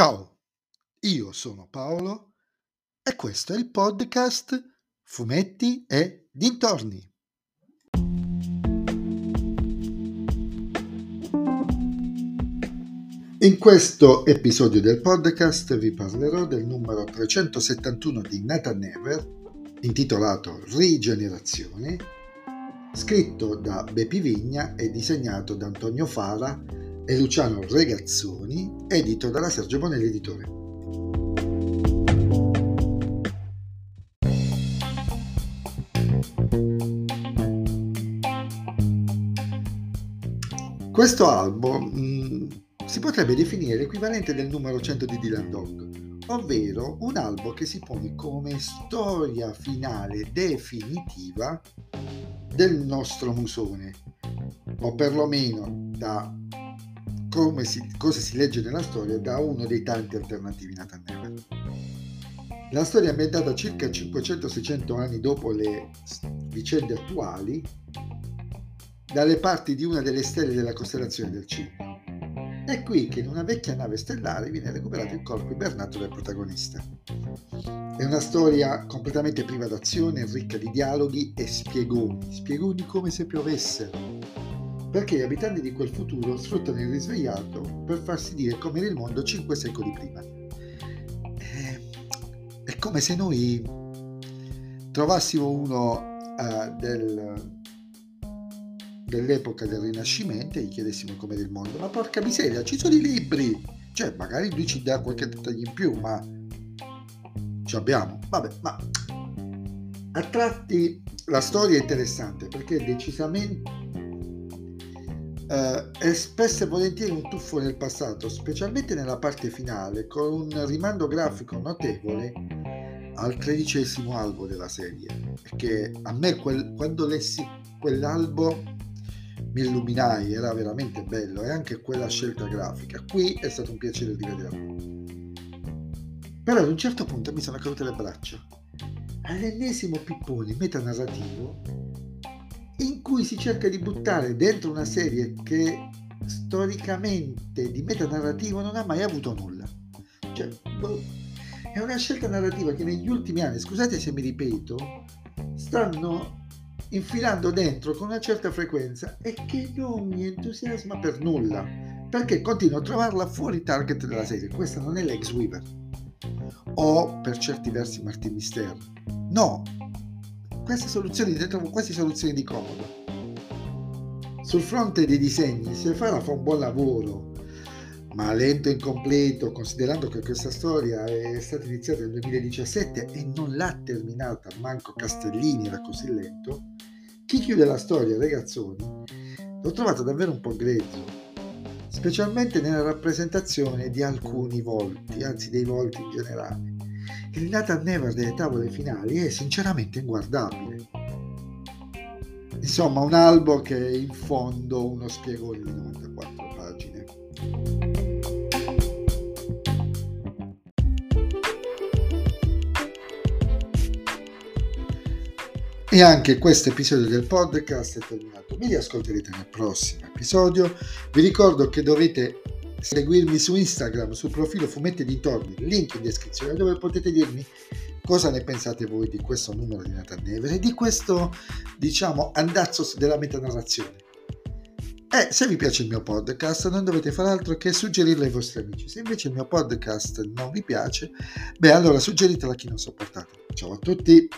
Ciao, io sono Paolo e questo è il podcast Fumetti e Dintorni. In questo episodio del podcast vi parlerò del numero 371 di Nathan Never, intitolato Rigenerazione, scritto da Bepi Vigna e disegnato da Antonio Fara e Luciano Regazzoni, edito dalla Sergio Bonelli Editore. Questo album mh, mm, si potrebbe definire l'equivalente del numero 100 di Dylan Dog, ovvero un albo che si pone come storia finale definitiva del nostro musone, o perlomeno da come si, cosa si legge nella storia da uno dei tanti alternativi Nathan Never. La storia è ambientata circa 500-600 anni dopo le vicende attuali dalle parti di una delle stelle della costellazione del Cigno. È qui che in una vecchia nave stellare viene recuperato il corpo ibernato del protagonista. È una storia completamente priva d'azione, ricca di dialoghi e spiegoni, spiegoni come se piovessero, perché gli abitanti di quel futuro sfruttano il risvegliato per farsi dire come era il mondo cinque secoli prima. È, è come se noi trovassimo uno uh, del, dell'epoca del Rinascimento e gli chiedessimo come del mondo. Ma porca miseria, ci sono i libri! Cioè, magari lui ci dà qualche dettaglio in più, ma ci abbiamo. Vabbè, ma a tratti la storia è interessante perché decisamente eh, è spesso e volentieri un tuffo nel passato, specialmente nella parte finale, con un rimando grafico notevole al tredicesimo albo della serie. Perché a me quel, quando lessi quell'albo mi illuminai, era veramente bello e anche quella scelta grafica. Qui è stato un piacere rivederlo. Però ad un certo punto mi sono cadute le braccia. All'ennesimo pippone metanarrativo in cui si cerca di buttare dentro una serie che storicamente di metanarrativo non ha mai avuto nulla. Cioè, boh, è una scelta narrativa che negli ultimi anni, scusate se mi ripeto, stanno infilando dentro con una certa frequenza e che non mi entusiasma per nulla, perché continuo a trovarla fuori target della serie. Questa non è l'ex Weaver o per certi versi Martin Mister. No, queste soluzioni trovo quasi soluzioni di comodo. Sul fronte dei disegni, se Farah fa un buon lavoro, ma lento e incompleto, considerando che questa storia è stata iniziata nel 2017 e non l'ha terminata manco Castellini, era così lento, chi chiude la storia, ragazzoni, l'ho trovato davvero un po' grezzo, specialmente nella rappresentazione di alcuni volti, anzi dei volti in generale. Il Nathan Never delle tavole finali è sinceramente inguardabile. Insomma, un albo che è in fondo uno spiegone di 94 pagine. E anche questo episodio del podcast è terminato. Mi riascolterete nel prossimo episodio. Vi ricordo che dovete seguirmi su Instagram, sul profilo Fumetti Dintorni, link in descrizione, dove potete dirmi cosa ne pensate voi di questo numero di Nathan Never e di questo, diciamo, andazzo della metanarrazione. E se vi piace il mio podcast non dovete fare altro che suggerirlo ai vostri amici. Se invece il mio podcast non vi piace, beh allora suggeritelo a chi non sopportate. Ciao a tutti!